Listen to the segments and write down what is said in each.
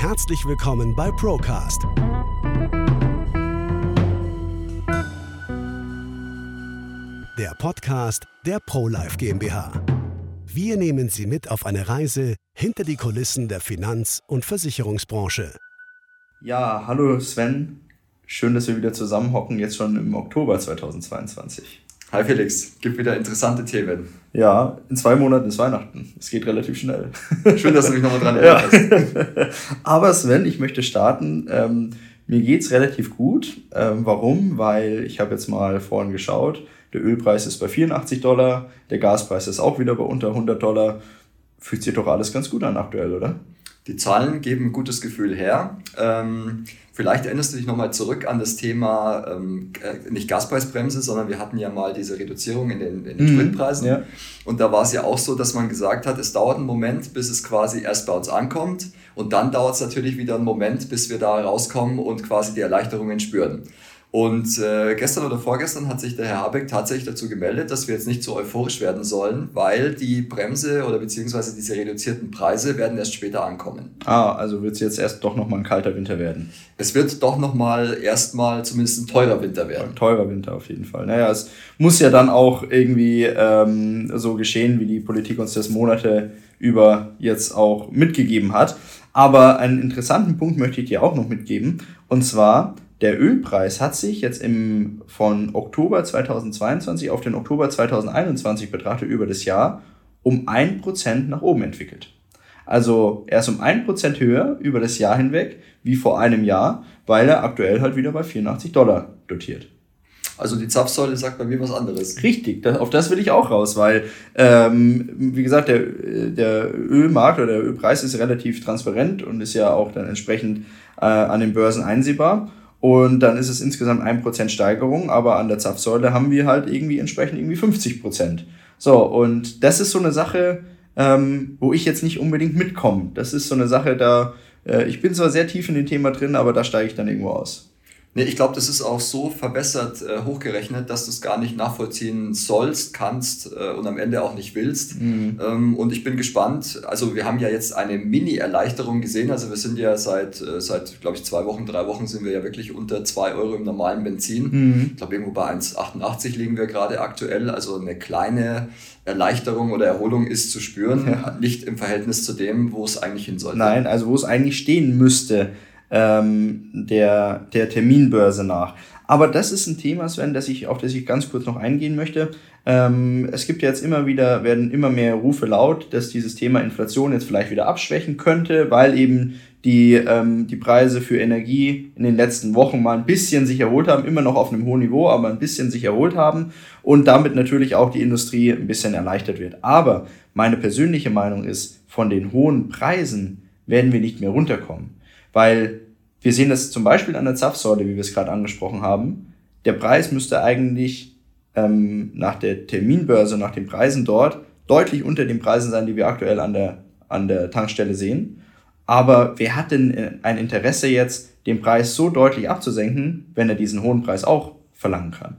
Herzlich willkommen bei Procast. Der Podcast der ProLife GmbH. Wir nehmen Sie mit auf eine Reise hinter die Kulissen der Finanz- und Versicherungsbranche. Ja, hallo Sven. Schön, dass wir wieder zusammenhocken, jetzt schon im Oktober 2022. Hi Felix, gibt wieder interessante Themen. Ja, in zwei Monaten ist Weihnachten. Es geht relativ schnell. Schön, dass du mich nochmal dran erinnerst. Ja. Aber Sven, ich möchte starten. Ähm, mir geht's relativ gut. Ähm, warum? Weil ich habe jetzt mal vorhin geschaut. Der Ölpreis ist bei 84 Dollar, der Gaspreis ist auch wieder bei unter 100 Dollar. Fühlt sich doch alles ganz gut an aktuell, oder? Die Zahlen geben ein gutes Gefühl her. Ähm, vielleicht erinnerst du dich nochmal zurück an das Thema, ähm, äh, nicht Gaspreisbremse, sondern wir hatten ja mal diese Reduzierung in den, in den mhm, Spritpreisen. Ja. Und da war es ja auch so, dass man gesagt hat, es dauert einen Moment, bis es quasi erst bei uns ankommt. Und dann dauert es natürlich wieder einen Moment, bis wir da rauskommen und quasi die Erleichterungen spüren. Und äh, gestern oder vorgestern hat sich der Herr Habeck tatsächlich dazu gemeldet, dass wir jetzt nicht so euphorisch werden sollen, weil die Bremse oder beziehungsweise diese reduzierten Preise werden erst später ankommen. Ah, also wird es jetzt erst doch nochmal ein kalter Winter werden. Es wird doch nochmal erstmal zumindest ein teurer Winter werden. Ein teurer Winter auf jeden Fall. Naja, es muss ja dann auch irgendwie ähm, so geschehen, wie die Politik uns das Monate über jetzt auch mitgegeben hat. Aber einen interessanten Punkt möchte ich dir auch noch mitgeben. Und zwar, der Ölpreis hat sich jetzt im, von Oktober 2022 auf den Oktober 2021 betrachtet über das Jahr um ein Prozent nach oben entwickelt. Also er ist um ein Prozent höher über das Jahr hinweg wie vor einem Jahr, weil er aktuell halt wieder bei 84 Dollar dotiert. Also die Zapfsäule sagt bei mir was anderes. Richtig, das, auf das will ich auch raus, weil, ähm, wie gesagt, der, der Ölmarkt oder der Ölpreis ist relativ transparent und ist ja auch dann entsprechend äh, an den Börsen einsehbar. Und dann ist es insgesamt ein Prozent Steigerung, aber an der Zapfsäule haben wir halt irgendwie entsprechend irgendwie 50 Prozent. So, und das ist so eine Sache, ähm, wo ich jetzt nicht unbedingt mitkomme. Das ist so eine Sache, da, äh, ich bin zwar sehr tief in dem Thema drin, aber da steige ich dann irgendwo aus. Nee, ich glaube, das ist auch so verbessert äh, hochgerechnet, dass du es gar nicht nachvollziehen sollst, kannst äh, und am Ende auch nicht willst. Mhm. Ähm, und ich bin gespannt. Also wir haben ja jetzt eine Mini-Erleichterung gesehen. Also wir sind ja seit, äh, seit glaube ich, zwei Wochen, drei Wochen sind wir ja wirklich unter zwei Euro im normalen Benzin. Mhm. Ich glaube, irgendwo bei 1,88 liegen wir gerade aktuell. Also eine kleine Erleichterung oder Erholung ist zu spüren, ja. nicht im Verhältnis zu dem, wo es eigentlich hin sollte. Nein, also wo es eigentlich stehen müsste ähm, der, der Terminbörse nach. Aber das ist ein Thema, Sven, das ich, auf das ich ganz kurz noch eingehen möchte. Ähm, es gibt jetzt immer wieder, werden immer mehr Rufe laut, dass dieses Thema Inflation jetzt vielleicht wieder abschwächen könnte, weil eben die, ähm, die Preise für Energie in den letzten Wochen mal ein bisschen sich erholt haben, immer noch auf einem hohen Niveau, aber ein bisschen sich erholt haben und damit natürlich auch die Industrie ein bisschen erleichtert wird. Aber meine persönliche Meinung ist, von den hohen Preisen werden wir nicht mehr runterkommen. Weil wir sehen das zum Beispiel an der Zapfsäule, wie wir es gerade angesprochen haben. Der Preis müsste eigentlich ähm, nach der Terminbörse, nach den Preisen dort, deutlich unter den Preisen sein, die wir aktuell an der, an der Tankstelle sehen. Aber wer hat denn äh, ein Interesse jetzt, den Preis so deutlich abzusenken, wenn er diesen hohen Preis auch verlangen kann?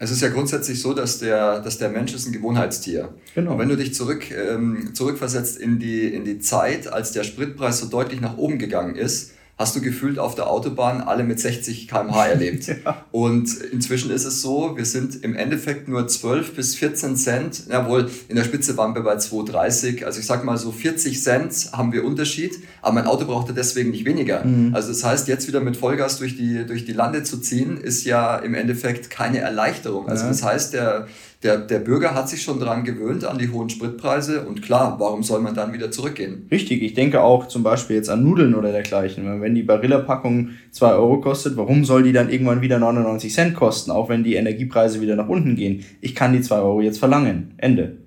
Es ist ja grundsätzlich so, dass der, dass der Mensch ist ein Gewohnheitstier. Genau. Und wenn du dich zurück, ähm, zurückversetzt in die, in die Zeit, als der Spritpreis so deutlich nach oben gegangen ist, hast du gefühlt auf der Autobahn alle mit 60 km/h erlebt. ja. Und inzwischen ist es so, wir sind im Endeffekt nur 12 bis 14 Cent, jawohl, in der Spitze waren wir bei 2,30, also ich sag mal so 40 Cent haben wir Unterschied, aber mein Auto brauchte deswegen nicht weniger. Mhm. Also das heißt, jetzt wieder mit Vollgas durch die, durch die Lande zu ziehen, ist ja im Endeffekt keine Erleichterung. Also ja. das heißt, der der, der Bürger hat sich schon daran gewöhnt, an die hohen Spritpreise. Und klar, warum soll man dann wieder zurückgehen? Richtig, ich denke auch zum Beispiel jetzt an Nudeln oder dergleichen. Wenn die Barilla-Packung 2 Euro kostet, warum soll die dann irgendwann wieder 99 Cent kosten, auch wenn die Energiepreise wieder nach unten gehen? Ich kann die 2 Euro jetzt verlangen. Ende.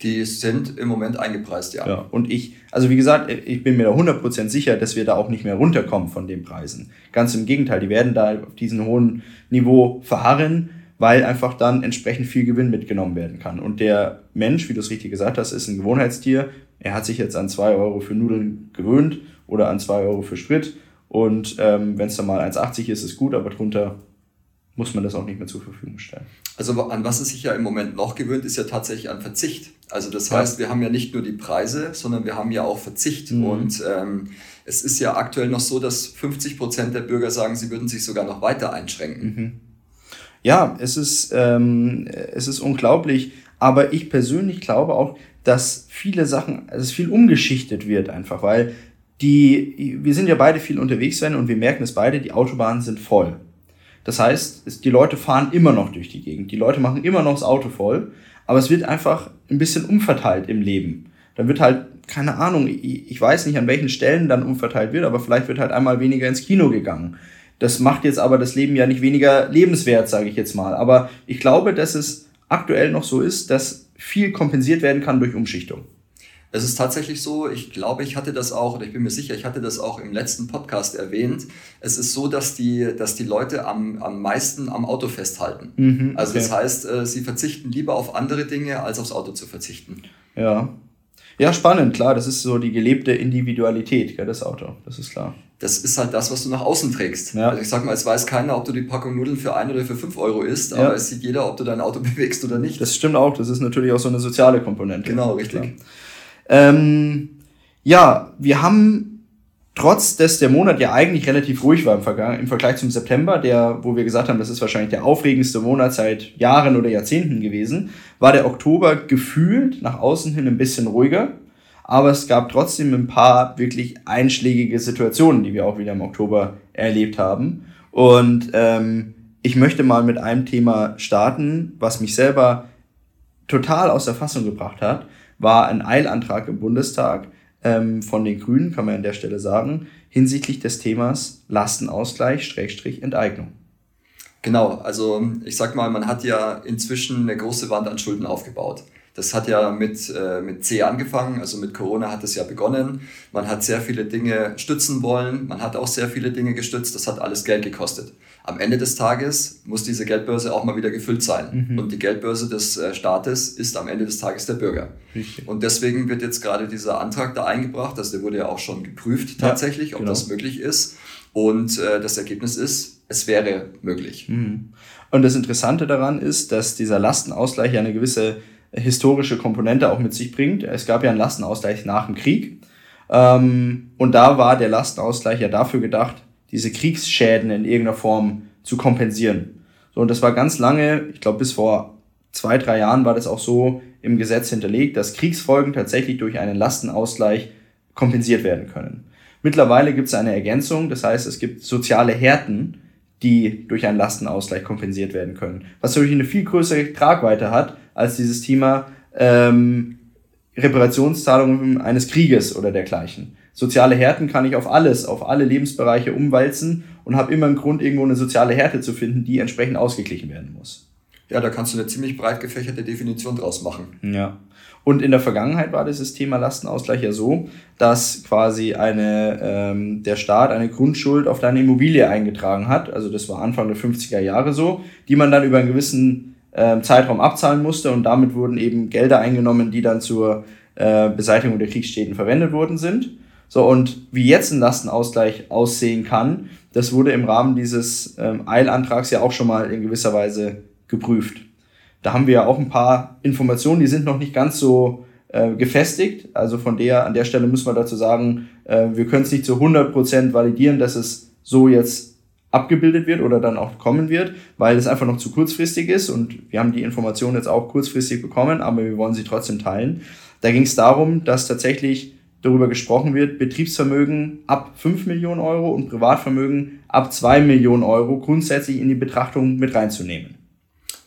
Die sind im Moment eingepreist, ja. Ja, und ich, also wie gesagt, ich bin mir da 100% sicher, dass wir da auch nicht mehr runterkommen von den Preisen. Ganz im Gegenteil, die werden da auf diesem hohen Niveau verharren weil einfach dann entsprechend viel Gewinn mitgenommen werden kann. Und der Mensch, wie du es richtig gesagt hast, ist ein Gewohnheitstier. Er hat sich jetzt an zwei Euro für Nudeln gewöhnt oder an zwei Euro für Sprit. Und ähm, wenn es dann mal 1,80 ist, ist gut, aber drunter muss man das auch nicht mehr zur Verfügung stellen. Also an was es sich ja im Moment noch gewöhnt, ist ja tatsächlich an Verzicht. Also das heißt, wir haben ja nicht nur die Preise, sondern wir haben ja auch Verzicht. Mhm. Und ähm, es ist ja aktuell noch so, dass 50 Prozent der Bürger sagen, sie würden sich sogar noch weiter einschränken. Mhm. Ja, es ist, ähm, es ist unglaublich. Aber ich persönlich glaube auch, dass viele Sachen, dass viel umgeschichtet wird einfach, weil die, wir sind ja beide viel unterwegs, Sven, und wir merken es beide, die Autobahnen sind voll. Das heißt, die Leute fahren immer noch durch die Gegend. Die Leute machen immer noch das Auto voll. Aber es wird einfach ein bisschen umverteilt im Leben. Dann wird halt, keine Ahnung, ich weiß nicht, an welchen Stellen dann umverteilt wird, aber vielleicht wird halt einmal weniger ins Kino gegangen. Das macht jetzt aber das Leben ja nicht weniger lebenswert, sage ich jetzt mal. Aber ich glaube, dass es aktuell noch so ist, dass viel kompensiert werden kann durch Umschichtung. Es ist tatsächlich so, ich glaube, ich hatte das auch, oder ich bin mir sicher, ich hatte das auch im letzten Podcast erwähnt. Es ist so, dass die, dass die Leute am, am meisten am Auto festhalten. Mhm, also okay. das heißt, äh, sie verzichten lieber auf andere Dinge, als aufs Auto zu verzichten. Ja. Ja, spannend, klar. Das ist so die gelebte Individualität, gell, das Auto. Das ist klar. Das ist halt das, was du nach außen trägst. Ja. Also ich sag mal, es weiß keiner, ob du die Packung Nudeln für ein oder für fünf Euro isst, ja. aber es sieht jeder, ob du dein Auto bewegst oder nicht. Das stimmt auch. Das ist natürlich auch so eine soziale Komponente. Genau, richtig. Ähm, ja, wir haben trotz dass der Monat ja eigentlich relativ ruhig war im, Vergleich, im Vergleich zum September, der, wo wir gesagt haben, das ist wahrscheinlich der aufregendste Monat seit Jahren oder Jahrzehnten gewesen, war der Oktober gefühlt nach außen hin ein bisschen ruhiger. Aber es gab trotzdem ein paar wirklich einschlägige Situationen, die wir auch wieder im Oktober erlebt haben. Und ähm, ich möchte mal mit einem Thema starten, was mich selber total aus der Fassung gebracht hat war ein Eilantrag im Bundestag ähm, von den Grünen, kann man an der Stelle sagen, hinsichtlich des Themas Lastenausgleich, Schrägstrich, Enteignung. Genau, also ich sag mal, man hat ja inzwischen eine große Wand an Schulden aufgebaut. Das hat ja mit, äh, mit C angefangen, also mit Corona hat es ja begonnen. Man hat sehr viele Dinge stützen wollen, man hat auch sehr viele Dinge gestützt, das hat alles Geld gekostet. Am Ende des Tages muss diese Geldbörse auch mal wieder gefüllt sein. Mhm. Und die Geldbörse des äh, Staates ist am Ende des Tages der Bürger. Richtig. Und deswegen wird jetzt gerade dieser Antrag da eingebracht, also der wurde ja auch schon geprüft tatsächlich, ja, genau. ob das möglich ist. Und äh, das Ergebnis ist, es wäre möglich. Mhm. Und das Interessante daran ist, dass dieser Lastenausgleich ja eine gewisse historische Komponente auch mit sich bringt. Es gab ja einen Lastenausgleich nach dem Krieg. Ähm, und da war der Lastenausgleich ja dafür gedacht, diese Kriegsschäden in irgendeiner Form zu kompensieren. So, und das war ganz lange, ich glaube bis vor zwei, drei Jahren war das auch so im Gesetz hinterlegt, dass Kriegsfolgen tatsächlich durch einen Lastenausgleich kompensiert werden können. Mittlerweile gibt es eine Ergänzung, das heißt, es gibt soziale Härten, die durch einen Lastenausgleich kompensiert werden können. Was natürlich eine viel größere Tragweite hat als dieses Thema ähm, Reparationszahlungen eines Krieges oder dergleichen. Soziale Härten kann ich auf alles, auf alle Lebensbereiche umwälzen und habe immer einen Grund, irgendwo eine soziale Härte zu finden, die entsprechend ausgeglichen werden muss. Ja, da kannst du eine ziemlich breit gefächerte Definition draus machen. Ja. Und in der Vergangenheit war dieses Thema Lastenausgleich ja so, dass quasi eine, ähm, der Staat eine Grundschuld auf deine Immobilie eingetragen hat. Also das war Anfang der 50er Jahre so, die man dann über einen gewissen äh, Zeitraum abzahlen musste und damit wurden eben Gelder eingenommen, die dann zur äh, Beseitigung der Kriegsschäden verwendet worden sind. So, und wie jetzt ein Lastenausgleich aussehen kann, das wurde im Rahmen dieses ähm, Eilantrags ja auch schon mal in gewisser Weise geprüft. Da haben wir ja auch ein paar Informationen, die sind noch nicht ganz so äh, gefestigt. Also von der, an der Stelle müssen wir dazu sagen, äh, wir können es nicht zu 100% validieren, dass es so jetzt abgebildet wird oder dann auch kommen wird, weil es einfach noch zu kurzfristig ist und wir haben die Informationen jetzt auch kurzfristig bekommen, aber wir wollen sie trotzdem teilen. Da ging es darum, dass tatsächlich darüber gesprochen wird, Betriebsvermögen ab 5 Millionen Euro und Privatvermögen ab 2 Millionen Euro grundsätzlich in die Betrachtung mit reinzunehmen.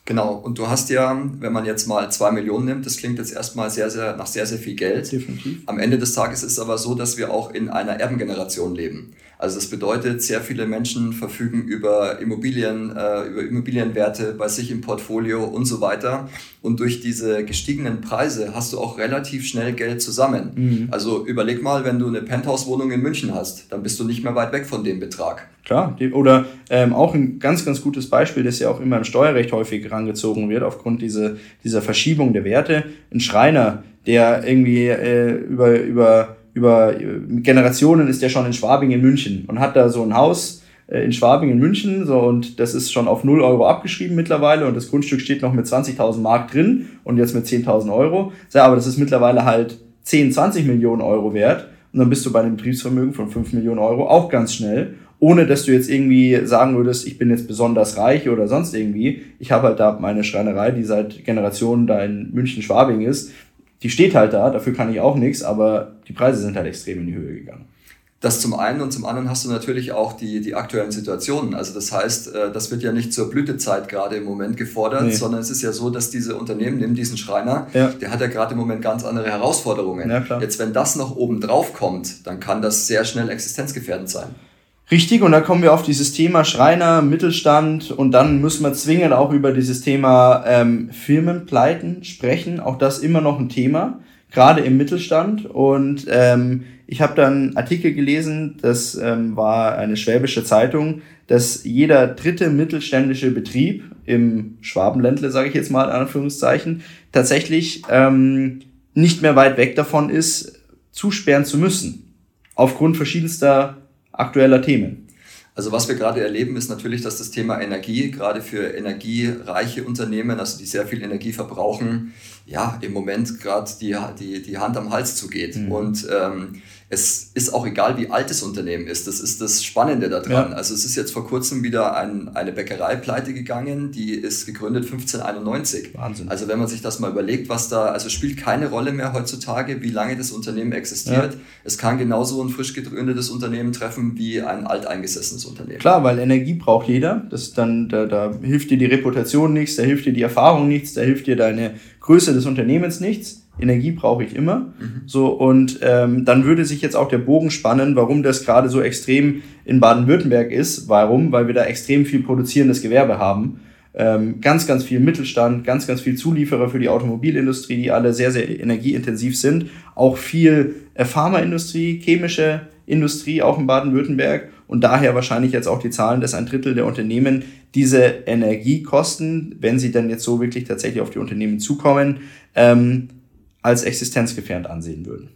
Genau, und du hast ja, wenn man jetzt mal zwei Millionen nimmt, das klingt jetzt erstmal sehr, sehr nach sehr, sehr viel Geld. Definitiv. Am Ende des Tages ist es aber so, dass wir auch in einer Erbengeneration leben. Also das bedeutet, sehr viele Menschen verfügen über Immobilien, äh, über Immobilienwerte bei sich im Portfolio und so weiter. Und durch diese gestiegenen Preise hast du auch relativ schnell Geld zusammen. Mhm. Also überleg mal, wenn du eine Penthouse-Wohnung in München hast, dann bist du nicht mehr weit weg von dem Betrag. Klar, oder ähm, auch ein ganz, ganz gutes Beispiel, das ja auch immer im Steuerrecht häufig herangezogen wird, aufgrund dieser, dieser Verschiebung der Werte. Ein Schreiner, der irgendwie äh, über, über über Generationen ist der schon in Schwabing in München und hat da so ein Haus, äh, in Schwabing in München. So, und das ist schon auf 0 Euro abgeschrieben mittlerweile und das Grundstück steht noch mit 20.000 Mark drin und jetzt mit 10.000 Euro. Ja, aber das ist mittlerweile halt 10, 20 Millionen Euro wert. Und dann bist du bei einem Betriebsvermögen von 5 Millionen Euro auch ganz schnell ohne dass du jetzt irgendwie sagen würdest, ich bin jetzt besonders reich oder sonst irgendwie. Ich habe halt da meine Schreinerei, die seit Generationen da in München-Schwabing ist. Die steht halt da, dafür kann ich auch nichts, aber die Preise sind halt extrem in die Höhe gegangen. Das zum einen und zum anderen hast du natürlich auch die, die aktuellen Situationen. Also das heißt, äh, das wird ja nicht zur Blütezeit gerade im Moment gefordert, nee. sondern es ist ja so, dass diese Unternehmen, nehmen diesen Schreiner, ja. der hat ja gerade im Moment ganz andere Herausforderungen. Ja, Jetzt, wenn das noch oben drauf kommt, dann kann das sehr schnell existenzgefährdend sein. Richtig, und da kommen wir auf dieses Thema Schreiner, Mittelstand und dann müssen wir zwingend auch über dieses Thema ähm, Firmenpleiten sprechen. Auch das immer noch ein Thema, gerade im Mittelstand. Und ähm, ich habe dann Artikel gelesen, das ähm, war eine schwäbische Zeitung, dass jeder dritte mittelständische Betrieb im Schwabenländle, sage ich jetzt mal in Anführungszeichen, tatsächlich ähm, nicht mehr weit weg davon ist, zusperren zu müssen. Aufgrund verschiedenster aktueller Themen. Also was wir gerade erleben, ist natürlich, dass das Thema Energie, gerade für energiereiche Unternehmen, also die sehr viel Energie verbrauchen, ja, im Moment gerade die, die, die Hand am Hals zugeht. Mhm. Und ähm, es ist auch egal, wie alt das Unternehmen ist. Das ist das Spannende daran. Ja. Also es ist jetzt vor kurzem wieder ein, eine Bäckerei pleite gegangen, die ist gegründet 1591. Wahnsinn. Also wenn man sich das mal überlegt, was da, also spielt keine Rolle mehr heutzutage, wie lange das Unternehmen existiert. Ja. Es kann genauso ein frisch gegründetes Unternehmen treffen wie ein alteingesessenes Unternehmen. Klar, weil Energie braucht jeder. Das dann, da, da hilft dir die Reputation nichts, da hilft dir die Erfahrung nichts, da hilft dir deine Größe des Unternehmens nichts. Energie brauche ich immer. Mhm. So, und ähm, dann würde sich jetzt auch der Bogen spannen, warum das gerade so extrem in Baden-Württemberg ist. Warum? Weil wir da extrem viel produzierendes Gewerbe haben. Ähm, ganz, ganz viel Mittelstand, ganz, ganz viel Zulieferer für die Automobilindustrie, die alle sehr, sehr energieintensiv sind. Auch viel äh, Pharmaindustrie, chemische Industrie, auch in Baden-Württemberg. Und daher wahrscheinlich jetzt auch die Zahlen, dass ein Drittel der Unternehmen diese Energiekosten, wenn sie dann jetzt so wirklich tatsächlich auf die Unternehmen zukommen, ähm, als existenzgefährdend ansehen würden.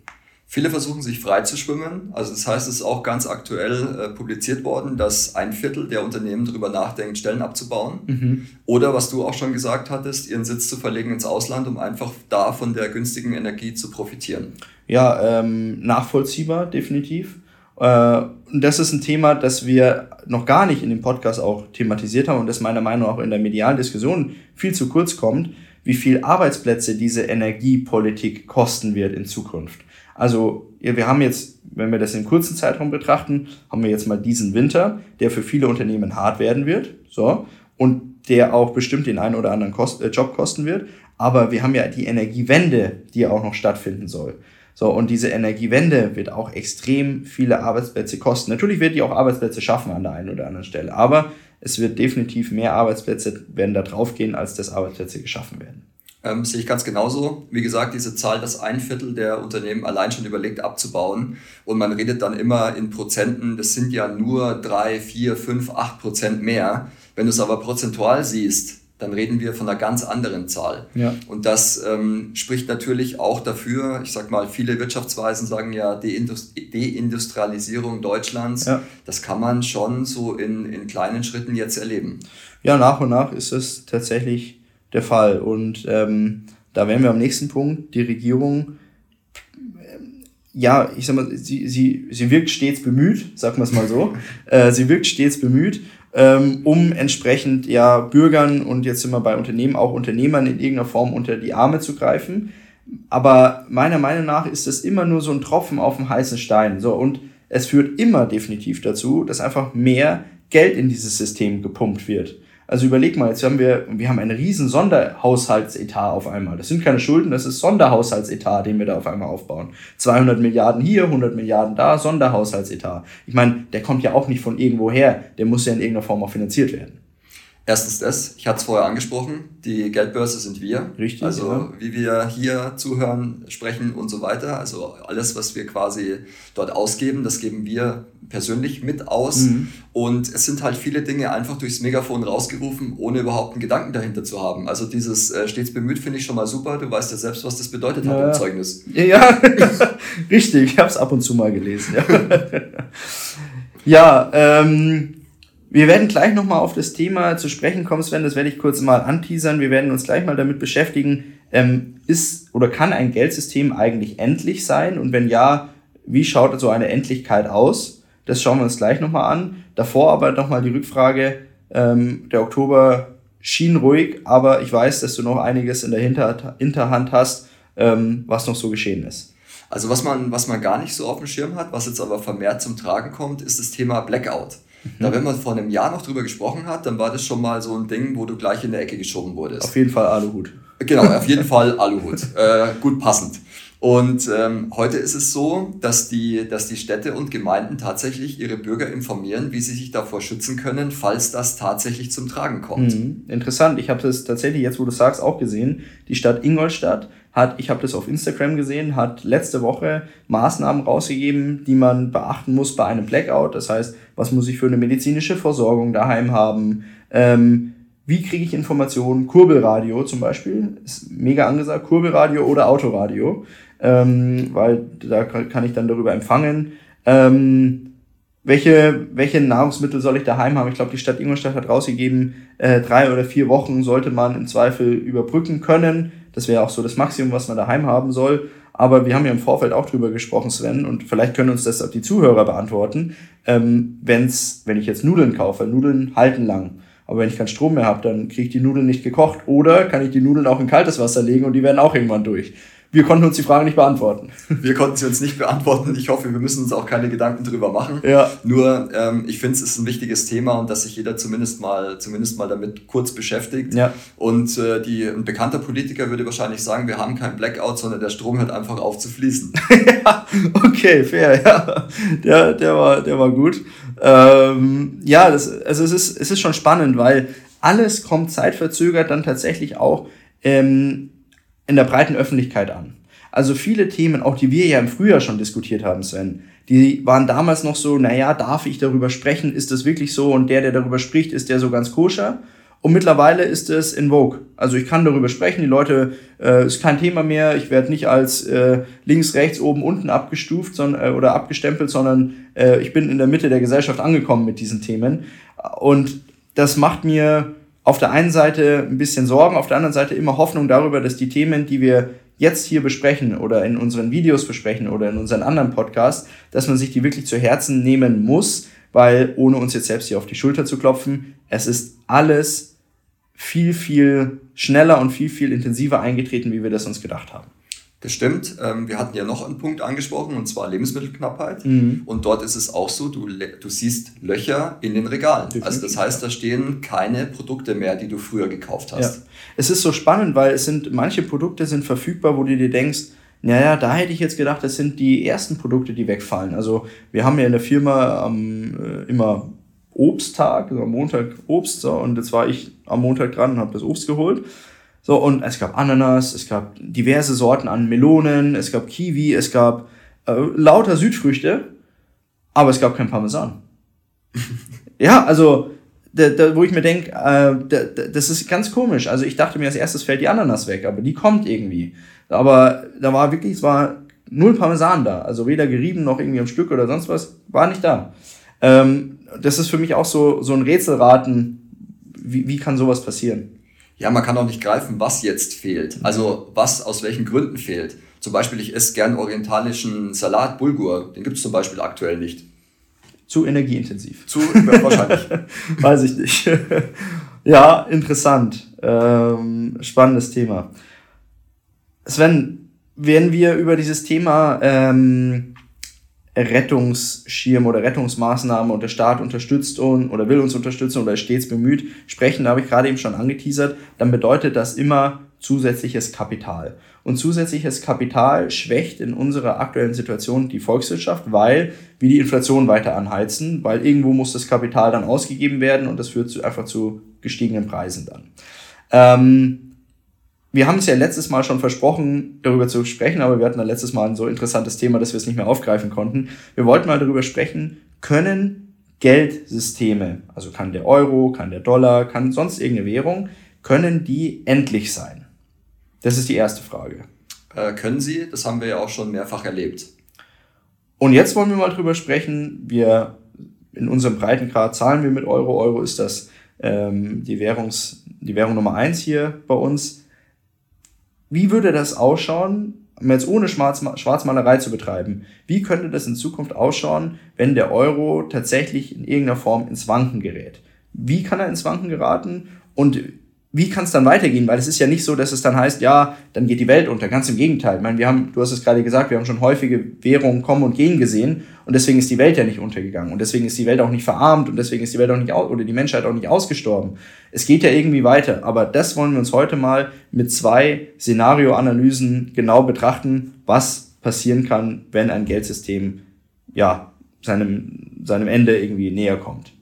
Viele versuchen sich frei zu schwimmen. Also das heißt, es ist auch ganz aktuell äh, publiziert worden, dass ein Viertel der Unternehmen darüber nachdenkt, Stellen abzubauen. Mhm. Oder was du auch schon gesagt hattest, ihren Sitz zu verlegen ins Ausland, um einfach da von der günstigen Energie zu profitieren. Ja, ähm, nachvollziehbar, definitiv. Äh, und das ist ein Thema, das wir noch gar nicht in dem Podcast auch thematisiert haben und das meiner Meinung nach auch in der medialen Diskussion viel zu kurz kommt wie viel Arbeitsplätze diese Energiepolitik kosten wird in Zukunft. Also wir haben jetzt, wenn wir das in kurzen Zeitraum betrachten, haben wir jetzt mal diesen Winter, der für viele Unternehmen hart werden wird, so und der auch bestimmt den einen oder anderen Kost, äh, Job kosten wird. Aber wir haben ja die Energiewende, die auch noch stattfinden soll. So, und diese Energiewende wird auch extrem viele Arbeitsplätze kosten. Natürlich wird die auch Arbeitsplätze schaffen an der einen oder anderen Stelle, aber es wird definitiv mehr Arbeitsplätze werden da draufgehen, als dass Arbeitsplätze geschaffen werden. Ähm, sehe ich ganz genauso. Wie gesagt, diese Zahl, dass ein Viertel der Unternehmen allein schon überlegt abzubauen und man redet dann immer in Prozenten, das sind ja nur drei, vier, fünf, acht Prozent mehr. Wenn du es aber prozentual siehst, dann reden wir von einer ganz anderen Zahl. Ja. Und das ähm, spricht natürlich auch dafür, ich sag mal, viele Wirtschaftsweisen sagen ja Deindustrialisierung Deutschlands. Ja. Das kann man schon so in, in kleinen Schritten jetzt erleben. Ja, nach und nach ist es tatsächlich der Fall. Und ähm, da wären wir am nächsten Punkt. Die Regierung, ähm, ja, ich sag mal, sie, sie, sie wirkt stets bemüht, sagen wir es mal so. äh, sie wirkt stets bemüht ähm, um entsprechend ja Bürgern und jetzt sind wir bei Unternehmen auch Unternehmern in irgendeiner Form unter die Arme zu greifen. Aber meiner Meinung nach ist das immer nur so ein Tropfen auf dem heißen Stein. So, und es führt immer definitiv dazu, dass einfach mehr Geld in dieses System gepumpt wird. Also überleg mal, jetzt haben wir, wir haben einen riesen Sonderhaushaltsetat auf einmal. Das sind keine Schulden, das ist Sonderhaushaltsetat, den wir da auf einmal aufbauen. 200 Milliarden hier, 100 Milliarden da, Sonderhaushaltsetat. Ich meine, der kommt ja auch nicht von irgendwo her, der muss ja in irgendeiner Form auch finanziert werden. Erstens das, ich hatte es vorher angesprochen, die Geldbörse sind wir. Richtig. Also ja. wie wir hier zuhören, sprechen und so weiter. Also alles, was wir quasi dort ausgeben, das geben wir persönlich mit aus. Mhm. Und es sind halt viele Dinge einfach durchs Megafon rausgerufen, ohne überhaupt einen Gedanken dahinter zu haben. Also dieses äh, stets bemüht finde ich schon mal super. Du weißt ja selbst, was das bedeutet ja. hat im Zeugnis. Ja, richtig. Ich habe es ab und zu mal gelesen. Ja, ja ähm Wir werden gleich nochmal auf das Thema zu sprechen kommen, Sven, das werde ich kurz mal anteasern. Wir werden uns gleich mal damit beschäftigen, ähm, ist oder kann ein Geldsystem eigentlich endlich sein? Und wenn ja, wie schaut so eine Endlichkeit aus? Das schauen wir uns gleich nochmal an. Davor aber nochmal die Rückfrage, ähm, der Oktober schien ruhig, aber ich weiß, dass du noch einiges in der Hinterhand hast, ähm, was noch so geschehen ist. Also was man, was man gar nicht so auf dem Schirm hat, was jetzt aber vermehrt zum Tragen kommt, ist das Thema Blackout. Mhm. Da, wenn man vor einem Jahr noch drüber gesprochen hat, dann war das schon mal so ein Ding, wo du gleich in der Ecke geschoben wurdest. Auf jeden Fall Aluhut. Genau, auf jeden Fall Aluhut. Äh, gut passend. Und ähm, heute ist es so, dass die, dass die Städte und Gemeinden tatsächlich ihre Bürger informieren, wie sie sich davor schützen können, falls das tatsächlich zum Tragen kommt. Mhm. Interessant. Ich habe das tatsächlich jetzt, wo du sagst, auch gesehen. Die Stadt Ingolstadt hat, ich habe das auf Instagram gesehen, hat letzte Woche Maßnahmen rausgegeben, die man beachten muss bei einem Blackout. Das heißt, was muss ich für eine medizinische Versorgung daheim haben? Ähm, wie kriege ich Informationen? Kurbelradio zum Beispiel ist mega angesagt. Kurbelradio oder Autoradio ähm, weil da kann ich dann darüber empfangen. Ähm, welche, welche Nahrungsmittel soll ich daheim haben? Ich glaube, die Stadt Ingolstadt hat rausgegeben, äh, drei oder vier Wochen sollte man im Zweifel überbrücken können. Das wäre auch so das Maximum, was man daheim haben soll. Aber wir haben ja im Vorfeld auch drüber gesprochen, Sven, und vielleicht können uns das auch die Zuhörer beantworten. Ähm, wenn's, wenn ich jetzt Nudeln kaufe, Nudeln halten lang. Aber wenn ich keinen Strom mehr habe, dann kriege ich die Nudeln nicht gekocht. Oder kann ich die Nudeln auch in kaltes Wasser legen und die werden auch irgendwann durch wir konnten uns die Frage nicht beantworten. Wir konnten sie uns nicht beantworten. Ich hoffe, wir müssen uns auch keine Gedanken drüber machen. Ja. Nur, ähm, ich finde, es ist ein wichtiges Thema und dass sich jeder zumindest mal, zumindest mal damit kurz beschäftigt. Ja. Und äh, die, ein bekannter Politiker würde wahrscheinlich sagen, wir haben keinen Blackout, sondern der Strom hört einfach auf zu fließen. ja, okay, fair, ja. Der, der, war, der war gut. Ähm, ja, das, also es ist, es ist schon spannend, weil alles kommt zeitverzögert dann tatsächlich auch ähm, in der breiten Öffentlichkeit an. Also viele Themen, auch die wir ja im Frühjahr schon diskutiert haben, Sven, die waren damals noch so, naja, darf ich darüber sprechen? Ist das wirklich so? Und der, der darüber spricht, ist der so ganz koscher? Und mittlerweile ist es in Vogue. Also ich kann darüber sprechen, die Leute, äh, ist kein Thema mehr, ich werde nicht als äh, links, rechts, oben, unten abgestuft sondern, äh, oder abgestempelt, sondern äh, ich bin in der Mitte der Gesellschaft angekommen mit diesen Themen. Und das macht mir auf der einen Seite ein bisschen Sorgen, auf der anderen Seite immer Hoffnung darüber, dass die Themen, die wir jetzt hier besprechen oder in unseren Videos besprechen oder in unseren anderen Podcasts, dass man sich die wirklich zu Herzen nehmen muss, weil ohne uns jetzt selbst hier auf die Schulter zu klopfen, es ist alles viel, viel schneller und viel, viel intensiver eingetreten, wie wir das uns gedacht haben. Das stimmt. Ähm, wir hatten ja noch einen Punkt angesprochen, und zwar Lebensmittelknappheit. Mhm. Und dort ist es auch so, du, du siehst Löcher in den Regalen. Definitiv. Also das heißt, da stehen keine Produkte mehr, die du früher gekauft hast. Ja. Es ist so spannend, weil es sind, manche Produkte sind verfügbar, wo du dir denkst, naja, da hätte ich jetzt gedacht, das sind die ersten Produkte, die wegfallen. Also wir haben ja in der Firma ähm, immer Obsttag, also am Montag Obst, so, und jetzt war ich am Montag dran und habe das Obst geholt. So, und es gab Ananas, es gab diverse Sorten an Melonen, es gab Kiwi, es gab äh, lauter Südfrüchte, aber es gab kein Parmesan. ja, also, da, da, wo ich mir denke, äh, da, das ist ganz komisch. Also ich dachte mir, als erstes fällt die Ananas weg, aber die kommt irgendwie. Aber da war wirklich, es war null Parmesan da. Also weder gerieben noch irgendwie am Stück oder sonst was, war nicht da. Ähm, das ist für mich auch so, so ein Rätselraten, wie, wie kann sowas passieren? Ja, man kann auch nicht greifen, was jetzt fehlt. Also was aus welchen Gründen fehlt. Zum Beispiel, ich esse gern orientalischen Salat, Bulgur. Den gibt es zum Beispiel aktuell nicht. Zu energieintensiv. Zu, wahrscheinlich. Weiß ich nicht. ja, interessant. Ähm, spannendes Thema. Sven, wenn wir über dieses Thema ähm, Rettungsschirm oder Rettungsmaßnahme und der Staat unterstützt uns oder will uns unterstützen oder ist stets bemüht sprechen, da habe ich gerade eben schon angeteasert, dann bedeutet das immer zusätzliches Kapital. Und zusätzliches Kapital schwächt in unserer aktuellen Situation die Volkswirtschaft, weil wir die Inflation weiter anheizen, weil irgendwo muss das Kapital dann ausgegeben werden und das führt zu, einfach zu gestiegenen Preisen dann. Ähm, wir haben es ja letztes Mal schon versprochen, darüber zu sprechen, aber wir hatten ja letztes Mal ein so interessantes Thema, dass wir es nicht mehr aufgreifen konnten. Wir wollten mal darüber sprechen, können Geldsysteme, also kann der Euro, kann der Dollar, kann sonst irgendeine Währung, können die endlich sein? Das ist die erste Frage. Äh, können sie? Das haben wir ja auch schon mehrfach erlebt. Und jetzt wollen wir mal drüber sprechen. Wir in unserem Breitengrad zahlen wir mit Euro. Euro ist das ähm, die, Währungs, die Währung Nummer eins hier bei uns. Wie würde das ausschauen, um jetzt ohne Schwarz, Schwarzmalerei zu betreiben? Wie könnte das in Zukunft ausschauen, wenn der Euro tatsächlich in irgendeiner Form ins Wanken gerät? Wie kann er ins Wanken geraten und wie kann es dann weitergehen? Weil es ist ja nicht so, dass es dann heißt, ja, dann geht die Welt unter. Ganz im Gegenteil. Ich meine, wir haben, du hast es gerade gesagt, wir haben schon häufige Währungen kommen und gehen gesehen und deswegen ist die Welt ja nicht untergegangen und deswegen ist die Welt auch nicht verarmt und deswegen ist die Welt auch nicht oder die Menschheit auch nicht ausgestorben. Es geht ja irgendwie weiter, aber das wollen wir uns heute mal mit zwei Szenarioanalysen genau betrachten, was passieren kann, wenn ein Geldsystem ja seinem seinem Ende irgendwie näher kommt.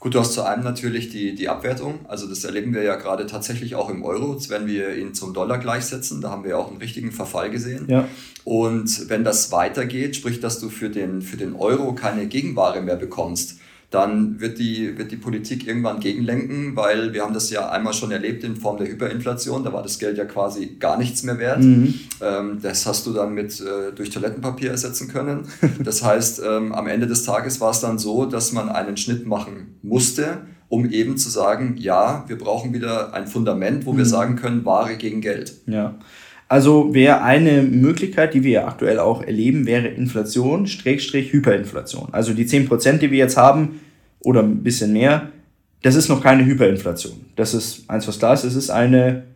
Gut, du hast zu einem natürlich die, die Abwertung. Also das erleben wir ja gerade tatsächlich auch im Euro. Werden wir ihn zum Dollar gleichsetzen. Da haben wir ja auch einen richtigen Verfall gesehen. Ja. Und wenn das weitergeht, sprich, dass du für den, für den Euro keine Gegenware mehr bekommst, dann wird die, wird die Politik irgendwann gegenlenken, weil wir haben das ja einmal schon erlebt in Form der Hyperinflation, da war das Geld ja quasi gar nichts mehr wert. Mhm. Ähm, das hast du dann mit äh, durch Toilettenpapier ersetzen können. Das heißt, ähm, am Ende des Tages war es dann so, dass man einen Schnitt machen musste, um eben zu sagen, ja, wir brauchen wieder ein Fundament, wo mhm. wir sagen können, Ware gegen Geld. Ja. Also wäre eine Möglichkeit, die wir ja aktuell auch erleben, wäre Inflation, Schrägstrich Hyperinflation. Also die 10%, die wir jetzt haben, oder ein bisschen mehr, das ist noch keine Hyperinflation. Das ist eins, was klar ist, es ist eine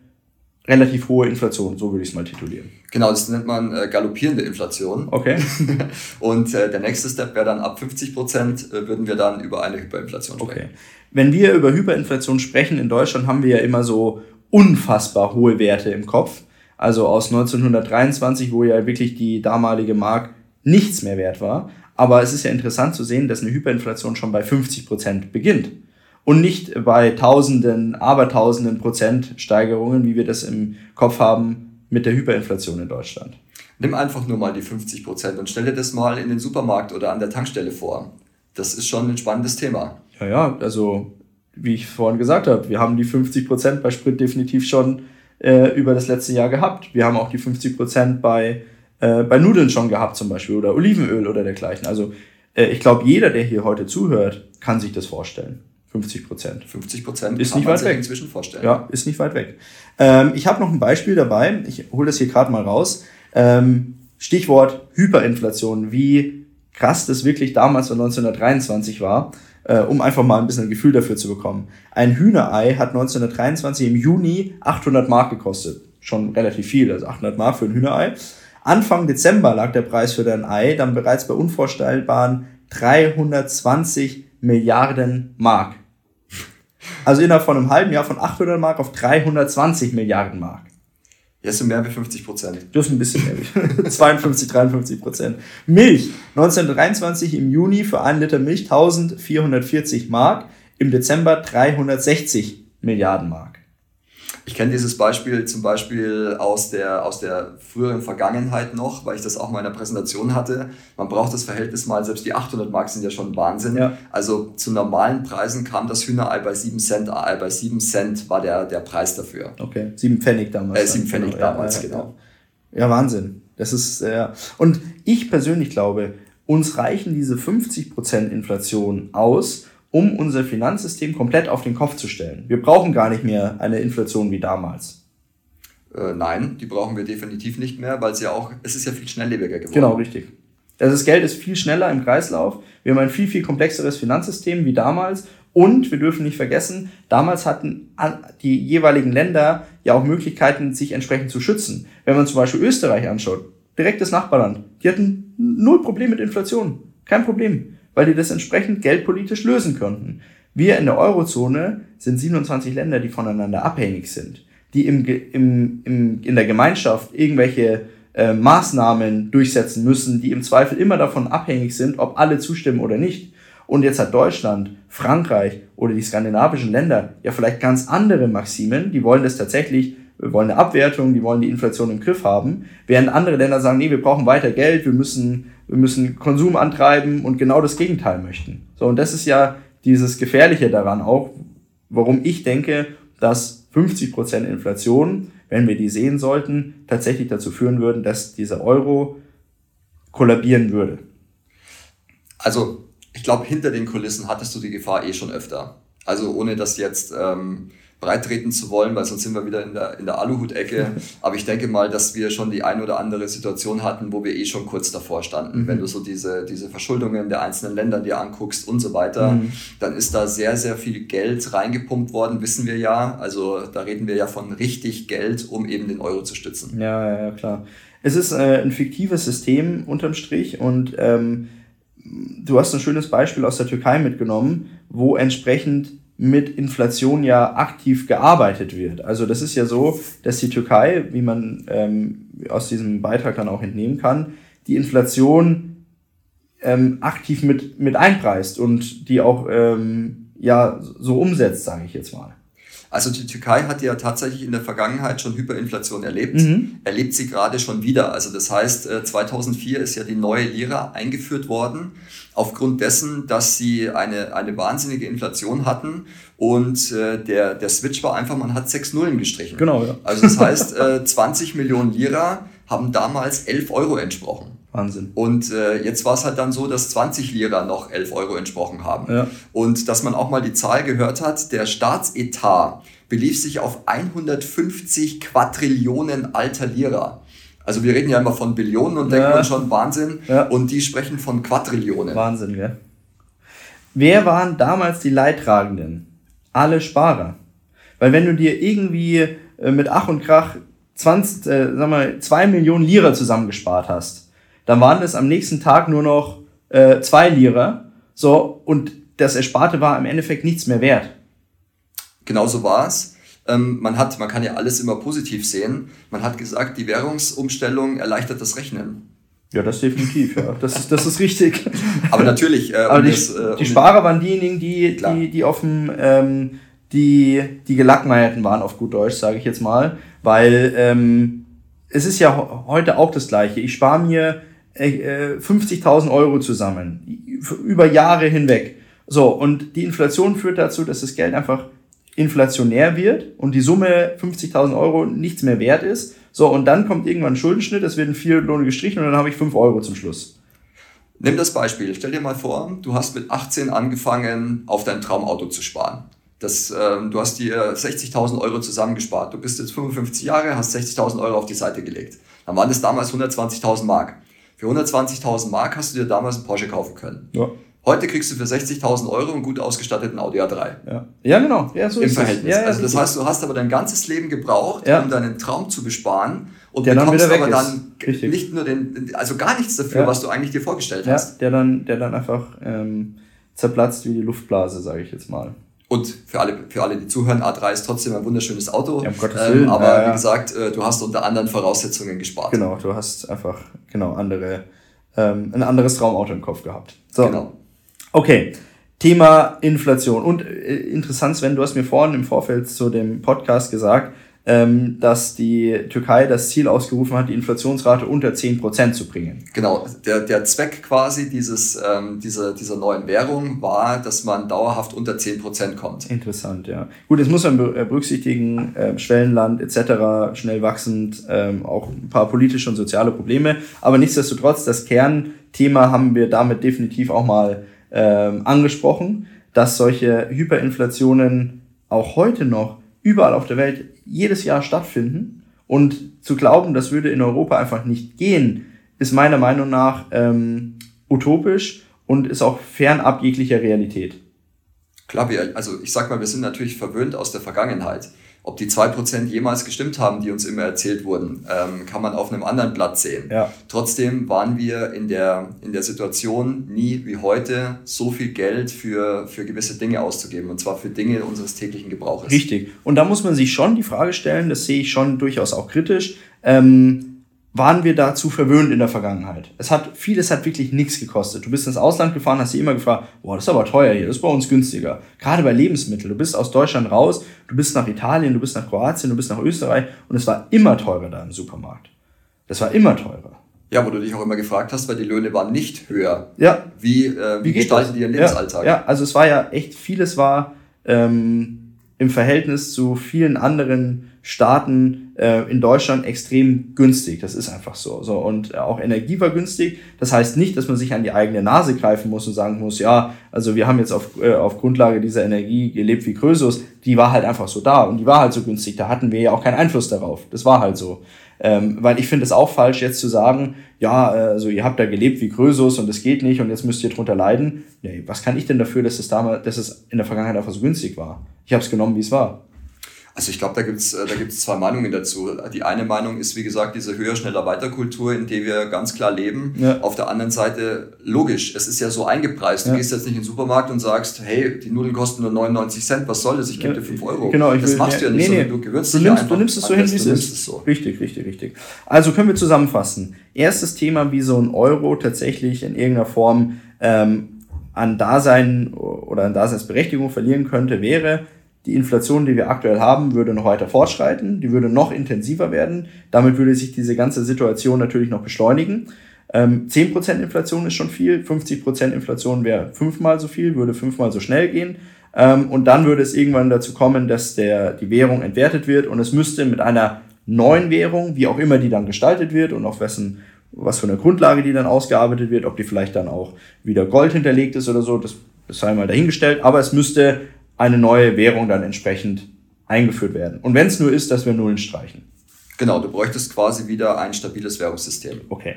relativ hohe Inflation, so würde ich es mal titulieren. Genau, das nennt man äh, galoppierende Inflation. Okay. Und äh, der nächste Step wäre dann ab 50 Prozent, äh, würden wir dann über eine Hyperinflation sprechen. Okay. Wenn wir über Hyperinflation sprechen in Deutschland, haben wir ja immer so unfassbar hohe Werte im Kopf. Also aus 1923, wo ja wirklich die damalige Mark nichts mehr wert war. Aber es ist ja interessant zu sehen, dass eine Hyperinflation schon bei 50 Prozent beginnt. Und nicht bei Tausenden, Abertausenden Prozent Steigerungen, wie wir das im Kopf haben mit der Hyperinflation in Deutschland. Nimm einfach nur mal die 50 Prozent und stelle das mal in den Supermarkt oder an der Tankstelle vor. Das ist schon ein spannendes Thema. Ja, ja, also wie ich vorhin gesagt habe, wir haben die 50 Prozent bei Sprit definitiv schon äh, über das letzte Jahr gehabt. Wir haben auch die 50 Prozent bei, äh, bei Nudeln schon gehabt zum Beispiel oder Olivenöl oder dergleichen. Also äh, ich glaube, jeder, der hier heute zuhört, kann sich das vorstellen. 50 Prozent. 50 Prozent ist nicht weit weg. inzwischen vorstellen. Ja, ist nicht weit weg. Ähm, ich habe noch ein Beispiel dabei. Ich hole das hier gerade mal raus. Ähm, Stichwort Hyperinflation. Wie krass das wirklich damals 1923 war äh, um einfach mal ein bisschen ein Gefühl dafür zu bekommen. Ein Hühnerei hat 1923 im Juni 800 Mark gekostet. Schon relativ viel, also 800 Mark für ein Hühnerei. Anfang Dezember lag der Preis für dein Ei dann bereits bei unvorstellbaren 320 Milliarden Mark. Also innerhalb von einem halben Jahr von 800 Mark auf 320 Milliarden Mark. Jetzt sind mehr wie 50 Prozent. Ist ein bisschen mehr. 52, 53 Prozent. Milch. 1923 im Juni für einen Liter Milch 1440 Mark. Im Dezember 360 Milliarden Mark. Ich kenne dieses Beispiel zum Beispiel aus der, aus der früheren Vergangenheit noch, weil ich das auch mal in der Präsentation hatte. Man braucht das Verhältnis mal, selbst die 800 Mark sind ja schon Wahnsinn. Ja. Also zu normalen Preisen kam das Hühnerei bei 7 Cent, Ei bei 7 Cent war der, der Preis dafür. Okay, 7 Pfennig damals. Äh, 7 Pfennig genau. damals, ja, ja, genau. Ja, Wahnsinn. Das ist, ja. Und ich persönlich glaube, uns reichen diese 50% Inflation aus, um unser Finanzsystem komplett auf den Kopf zu stellen. Wir brauchen gar nicht mehr eine Inflation wie damals. Äh, nein, die brauchen wir definitiv nicht mehr, weil es ja auch, es ist ja viel schnelllebiger geworden. Genau, richtig. Also das Geld ist viel schneller im Kreislauf. Wir haben ein viel, viel komplexeres Finanzsystem wie damals. Und wir dürfen nicht vergessen, damals hatten die jeweiligen Länder ja auch Möglichkeiten, sich entsprechend zu schützen. Wenn man zum Beispiel Österreich anschaut, direktes Nachbarland, die hatten null Problem mit Inflation. Kein Problem weil die das entsprechend geldpolitisch lösen könnten. Wir in der Eurozone sind 27 Länder, die voneinander abhängig sind, die im, im, im, in der Gemeinschaft irgendwelche äh, Maßnahmen durchsetzen müssen, die im Zweifel immer davon abhängig sind, ob alle zustimmen oder nicht. Und jetzt hat Deutschland, Frankreich oder die skandinavischen Länder ja vielleicht ganz andere Maximen, die wollen das tatsächlich wir wollen eine Abwertung, die wollen die Inflation im Griff haben, während andere Länder sagen, nee, wir brauchen weiter Geld, wir müssen, wir müssen Konsum antreiben und genau das Gegenteil möchten. So, und das ist ja dieses Gefährliche daran auch, warum ich denke, dass 50% Inflation, wenn wir die sehen sollten, tatsächlich dazu führen würden, dass dieser Euro kollabieren würde. Also ich glaube, hinter den Kulissen hattest du die Gefahr eh schon öfter. Also ohne dass jetzt ähm, breittreten zu wollen, weil sonst sind wir wieder in der, in der Aluhut-Ecke. Aber ich denke mal, dass wir schon die ein oder andere Situation hatten, wo wir eh schon kurz davor standen. Mhm. Wenn du so diese, diese Verschuldungen der einzelnen Länder dir anguckst und so weiter, mhm. dann ist da sehr, sehr viel Geld reingepumpt worden, wissen wir ja. Also da reden wir ja von richtig Geld, um eben den Euro zu stützen. Ja, ja, ja klar. Es ist äh, ein fiktives System unterm Strich und ähm, du hast ein schönes Beispiel aus der Türkei mitgenommen, wo entsprechend mit Inflation ja aktiv gearbeitet wird. Also das ist ja so, dass die Türkei, wie man ähm, aus diesem Beitrag dann auch entnehmen kann, die Inflation ähm, aktiv mit, mit einpreist und die auch ähm, ja so umsetzt, sage ich jetzt mal. Also die Türkei hat ja tatsächlich in der Vergangenheit schon Hyperinflation erlebt, mhm. erlebt sie gerade schon wieder. Also das heißt, 2004 äh, ist ja die neue Lira eingeführt worden, aufgrund dessen, dass sie eine, eine wahnsinnige Inflation hatten und äh, der, der Switch war einfach, man hat sechs Nullen gestrichen. Genau, ja. Also das heißt, äh, 20 Millionen Lira haben damals 11 Euro entsprochen. Wahnsinn. Und äh, jetzt war es halt dann so, dass 20 Lira noch 11 Euro entsprochen haben. Ja. Und dass man auch mal die Zahl gehört hat, der Staatsetat belief sich auf 150 Quadrillionen alter Lira. Also wir reden ja immer von Billionen und denken ja. schon Wahnsinn. Ja. Und die sprechen von Quadrillionen. Wahnsinn, ja. Wer waren damals die Leidtragenden? Alle Sparer. Weil wenn du dir irgendwie äh, mit Ach und Krach 20, äh, sag mal, 2 Millionen Lira zusammengespart hast, dann waren es am nächsten Tag nur noch äh, zwei Lira. So, und das Ersparte war im Endeffekt nichts mehr wert. Genauso war es. Ähm, man hat, man kann ja alles immer positiv sehen. Man hat gesagt, die Währungsumstellung erleichtert das Rechnen. Ja, das definitiv, ja. Das ist, das ist richtig. Aber natürlich. Äh, um Aber die, das, äh, um die Sparer waren diejenigen, die, die, die auf dem, ähm, die, die Gelackmeierten waren, auf gut Deutsch, sage ich jetzt mal. Weil ähm, es ist ja heute auch das Gleiche. Ich spare mir 50.000 äh, Euro zusammen, über Jahre hinweg. So, und die Inflation führt dazu, dass das Geld einfach inflationär wird und die Summe 50.000 Euro nichts mehr wert ist. So, und dann kommt irgendwann ein Schuldenschnitt, es werden vier Lohne gestrichen und dann habe ich 5 Euro zum Schluss. Nimm das Beispiel. Stell dir mal vor, du hast mit 18 angefangen, auf dein Traumauto zu sparen. Das, äh, du hast dir 60.000 Euro zusammengespart. Du bist jetzt 55 Jahre, hast 60.000 Euro auf die Seite gelegt. Dann waren das damals 120.000 Mark. Für 120.000 Mark hast du dir damals einen Porsche kaufen können. Ja. Heute kriegst du für 60.000 Euro einen gut ausgestatteten Audi A3. Ja, ja genau. Ja, so Im Verhältnis. Ja, ja, also das heißt, du hast aber dein ganzes Leben gebraucht, um deinen Traum zu besparen und der bekommst aber dann Richtig. nicht nur den, also gar nichts dafür, was du eigentlich dir vorgestellt hast. Der dann, der dann einfach ähm, zerplatzt wie die Luftblase, sage ich jetzt mal. Und für alle, für alle, die zuhören, A3 ist trotzdem ein wunderschönes Auto. Ja, um Gottes ähm, Willen. Ähm, aber ja, wie gesagt, äh, du hast unter anderen Voraussetzungen gespart. Genau, du hast einfach genau andere, ähm, ein anderes Traumauto im Kopf gehabt. So. Genau. Okay. Thema Inflation. Und äh, interessant, Sven, du hast mir vorhin im Vorfeld zu dem Podcast gesagt, ähm, dass die Türkei das Ziel ausgerufen hat, die Inflationsrate unter 10% zu bringen. Genau, der, der Zweck quasi dieses, ähm, dieser, dieser neuen Währung war, dass man dauerhaft unter 10% kommt. Interessant, ja. Gut, jetzt muss man äh, berücksichtigen, äh, Schwellenland etc., schnell wachsend, ähm, auch ein paar politische und soziale Probleme, aber nichtsdestotrotz, das Kernthema haben wir damit definitiv auch mal ähm, angesprochen, dass solche Hyperinflationen auch heute noch überall auf der Welt jedes Jahr stattfinden. Und zu glauben, das würde in Europa einfach nicht gehen, ist meiner Meinung nach ähm, utopisch und ist auch fernab jeglicher Realität. Klar, wir, also ich sag mal, wir sind natürlich verwöhnt aus der Vergangenheit. Ob die zwei Prozent jemals gestimmt haben, die uns immer erzählt wurden, ähm, kann man auf einem anderen Blatt sehen. Ja. Trotzdem waren wir in der, in der Situation, nie wie heute so viel Geld für, für gewisse Dinge auszugeben. Und zwar für Dinge unseres täglichen Gebrauches. Richtig. Und da muss man sich schon die Frage stellen, das sehe ich schon durchaus auch kritisch. Ähm, waren wir dazu verwöhnt in der Vergangenheit. Es hat, vieles hat wirklich nichts gekostet. Du bist ins Ausland gefahren, hast dir immer gefragt, boah, das ist aber teuer hier, das ist bei uns günstiger. Gerade bei Lebensmitteln. Du bist aus Deutschland raus, du bist nach Italien, du bist nach Kroatien, du bist nach Österreich und es war immer teurer da im Supermarkt. Das war immer teurer. Ja, wo du dich auch immer gefragt hast, weil die Löhne waren nicht höher. Ja. Wie, äh, wie, wie gestalten die ihren Lebensalltag? Ja, ja, also es war ja echt, vieles war, ähm, im Verhältnis zu vielen anderen Staaten äh, in Deutschland extrem günstig. Das ist einfach so. so. Und auch Energie war günstig. Das heißt nicht, dass man sich an die eigene Nase greifen muss und sagen muss, ja, also wir haben jetzt auf, äh, auf Grundlage dieser Energie gelebt wie Krösus. Die war halt einfach so da und die war halt so günstig. Da hatten wir ja auch keinen Einfluss darauf. Das war halt so. Ähm, weil ich finde es auch falsch, jetzt zu sagen, ja, also ihr habt da gelebt wie Krösus und es geht nicht und jetzt müsst ihr drunter leiden. Nee, was kann ich denn dafür, dass es damals, dass es in der Vergangenheit einfach so günstig war? Ich habe es genommen, wie es war. Also ich glaube, da gibt's äh, da gibt's zwei Meinungen dazu. Die eine Meinung ist, wie gesagt, diese höher, schneller, weiter Kultur, in der wir ganz klar leben. Ja. Auf der anderen Seite, logisch, es ist ja so eingepreist. Du ja. gehst jetzt nicht in den Supermarkt und sagst, hey, die Nudeln kosten nur 99 Cent, was soll das? Ich gebe dir 5 Euro. Genau, ich das will, machst du ja nicht, nee, nee. du gewöhnst du nimmst, du nimmst es so hin, wie es ist. So. Richtig, richtig, richtig. Also können wir zusammenfassen. Erstes Thema, wie so ein Euro tatsächlich in irgendeiner Form ähm, an Dasein oder an Daseinsberechtigung verlieren könnte, wäre, die Inflation, die wir aktuell haben, würde noch weiter fortschreiten, die würde noch intensiver werden. Damit würde sich diese ganze Situation natürlich noch beschleunigen. Ähm, 10% Inflation ist schon viel, 50% Inflation wäre fünfmal so viel, würde fünfmal so schnell gehen. Ähm, und dann würde es irgendwann dazu kommen, dass der, die Währung entwertet wird und es müsste mit einer neuen Währung, wie auch immer die dann gestaltet wird und auf wessen, was für eine Grundlage die dann ausgearbeitet wird, ob die vielleicht dann auch wieder Gold hinterlegt ist oder so, das sei mal dahingestellt, aber es müsste eine neue Währung dann entsprechend eingeführt werden. Und wenn es nur ist, dass wir Nullen streichen. Genau, du bräuchtest quasi wieder ein stabiles Währungssystem. Okay.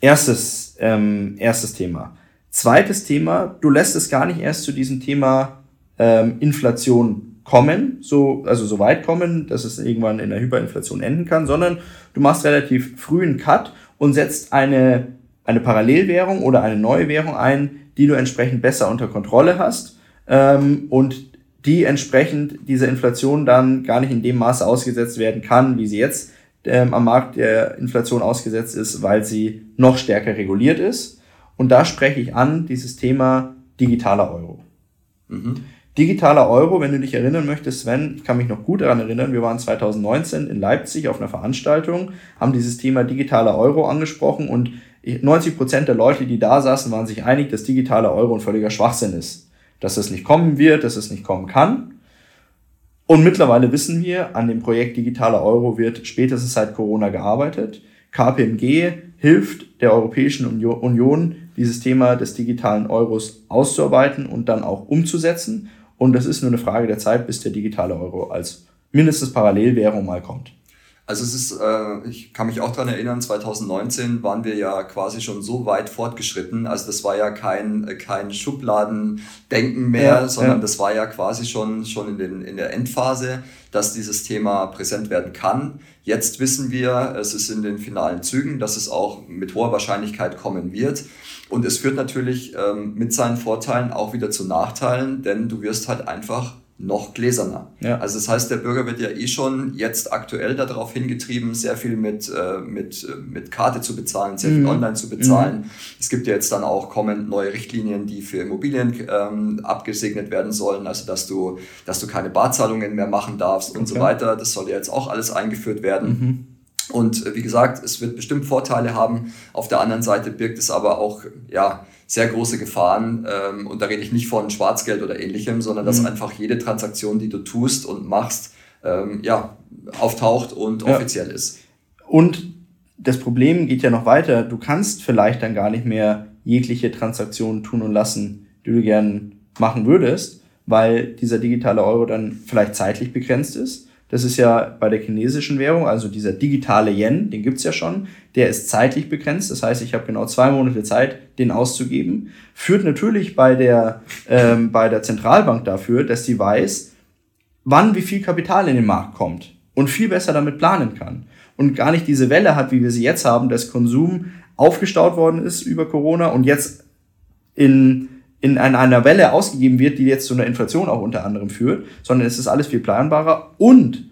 Erstes, ähm, erstes Thema. Zweites Thema, du lässt es gar nicht erst zu diesem Thema ähm, Inflation kommen, so, also so weit kommen, dass es irgendwann in der Hyperinflation enden kann, sondern du machst relativ früh einen Cut und setzt eine, eine Parallelwährung oder eine neue Währung ein, die du entsprechend besser unter Kontrolle hast ähm, und die entsprechend dieser Inflation dann gar nicht in dem Maße ausgesetzt werden kann, wie sie jetzt ähm, am Markt der Inflation ausgesetzt ist, weil sie noch stärker reguliert ist. Und da spreche ich an dieses Thema digitaler Euro. Mhm. Digitaler Euro, wenn du dich erinnern möchtest, Sven, ich kann mich noch gut daran erinnern, wir waren 2019 in Leipzig auf einer Veranstaltung, haben dieses Thema digitaler Euro angesprochen und 90 Prozent der Leute, die da saßen, waren sich einig, dass digitaler Euro ein völliger Schwachsinn ist dass es nicht kommen wird, dass es nicht kommen kann. Und mittlerweile wissen wir, an dem Projekt Digitaler Euro wird spätestens seit Corona gearbeitet. KPMG hilft der Europäischen Union, dieses Thema des digitalen Euros auszuarbeiten und dann auch umzusetzen. Und das ist nur eine Frage der Zeit, bis der digitale Euro als mindestens Parallelwährung mal kommt. Also es ist, äh, ich kann mich auch dran erinnern, 2019 waren wir ja quasi schon so weit fortgeschritten. Also das war ja kein, kein Schubladendenken mehr, ja, sondern ja. das war ja quasi schon, schon in, den, in der Endphase, dass dieses Thema präsent werden kann. Jetzt wissen wir, es ist in den finalen Zügen, dass es auch mit hoher Wahrscheinlichkeit kommen wird. Und es führt natürlich ähm, mit seinen Vorteilen auch wieder zu Nachteilen, denn du wirst halt einfach noch gläserner. Ja. Also das heißt, der Bürger wird ja eh schon jetzt aktuell darauf hingetrieben, sehr viel mit, äh, mit, äh, mit Karte zu bezahlen, sehr viel mhm. online zu bezahlen. Mhm. Es gibt ja jetzt dann auch kommend neue Richtlinien, die für Immobilien ähm, abgesegnet werden sollen, also dass du, dass du keine Barzahlungen mehr machen darfst okay. und so weiter. Das soll ja jetzt auch alles eingeführt werden. Mhm. Und äh, wie gesagt, es wird bestimmt Vorteile haben. Auf der anderen Seite birgt es aber auch, ja, sehr große Gefahren. Ähm, und da rede ich nicht von Schwarzgeld oder ähnlichem, sondern dass mhm. einfach jede Transaktion, die du tust und machst, ähm, ja, auftaucht und ja. offiziell ist. Und das Problem geht ja noch weiter. Du kannst vielleicht dann gar nicht mehr jegliche Transaktion tun und lassen, die du gern machen würdest, weil dieser digitale Euro dann vielleicht zeitlich begrenzt ist das ist ja bei der chinesischen Währung, also dieser digitale Yen, den gibt's ja schon, der ist zeitlich begrenzt. Das heißt, ich habe genau zwei Monate Zeit, den auszugeben. Führt natürlich bei der, ähm, bei der Zentralbank dafür, dass sie weiß, wann wie viel Kapital in den Markt kommt und viel besser damit planen kann. Und gar nicht diese Welle hat, wie wir sie jetzt haben, dass Konsum aufgestaut worden ist über Corona und jetzt in in einer Welle ausgegeben wird, die jetzt zu einer Inflation auch unter anderem führt, sondern es ist alles viel planbarer und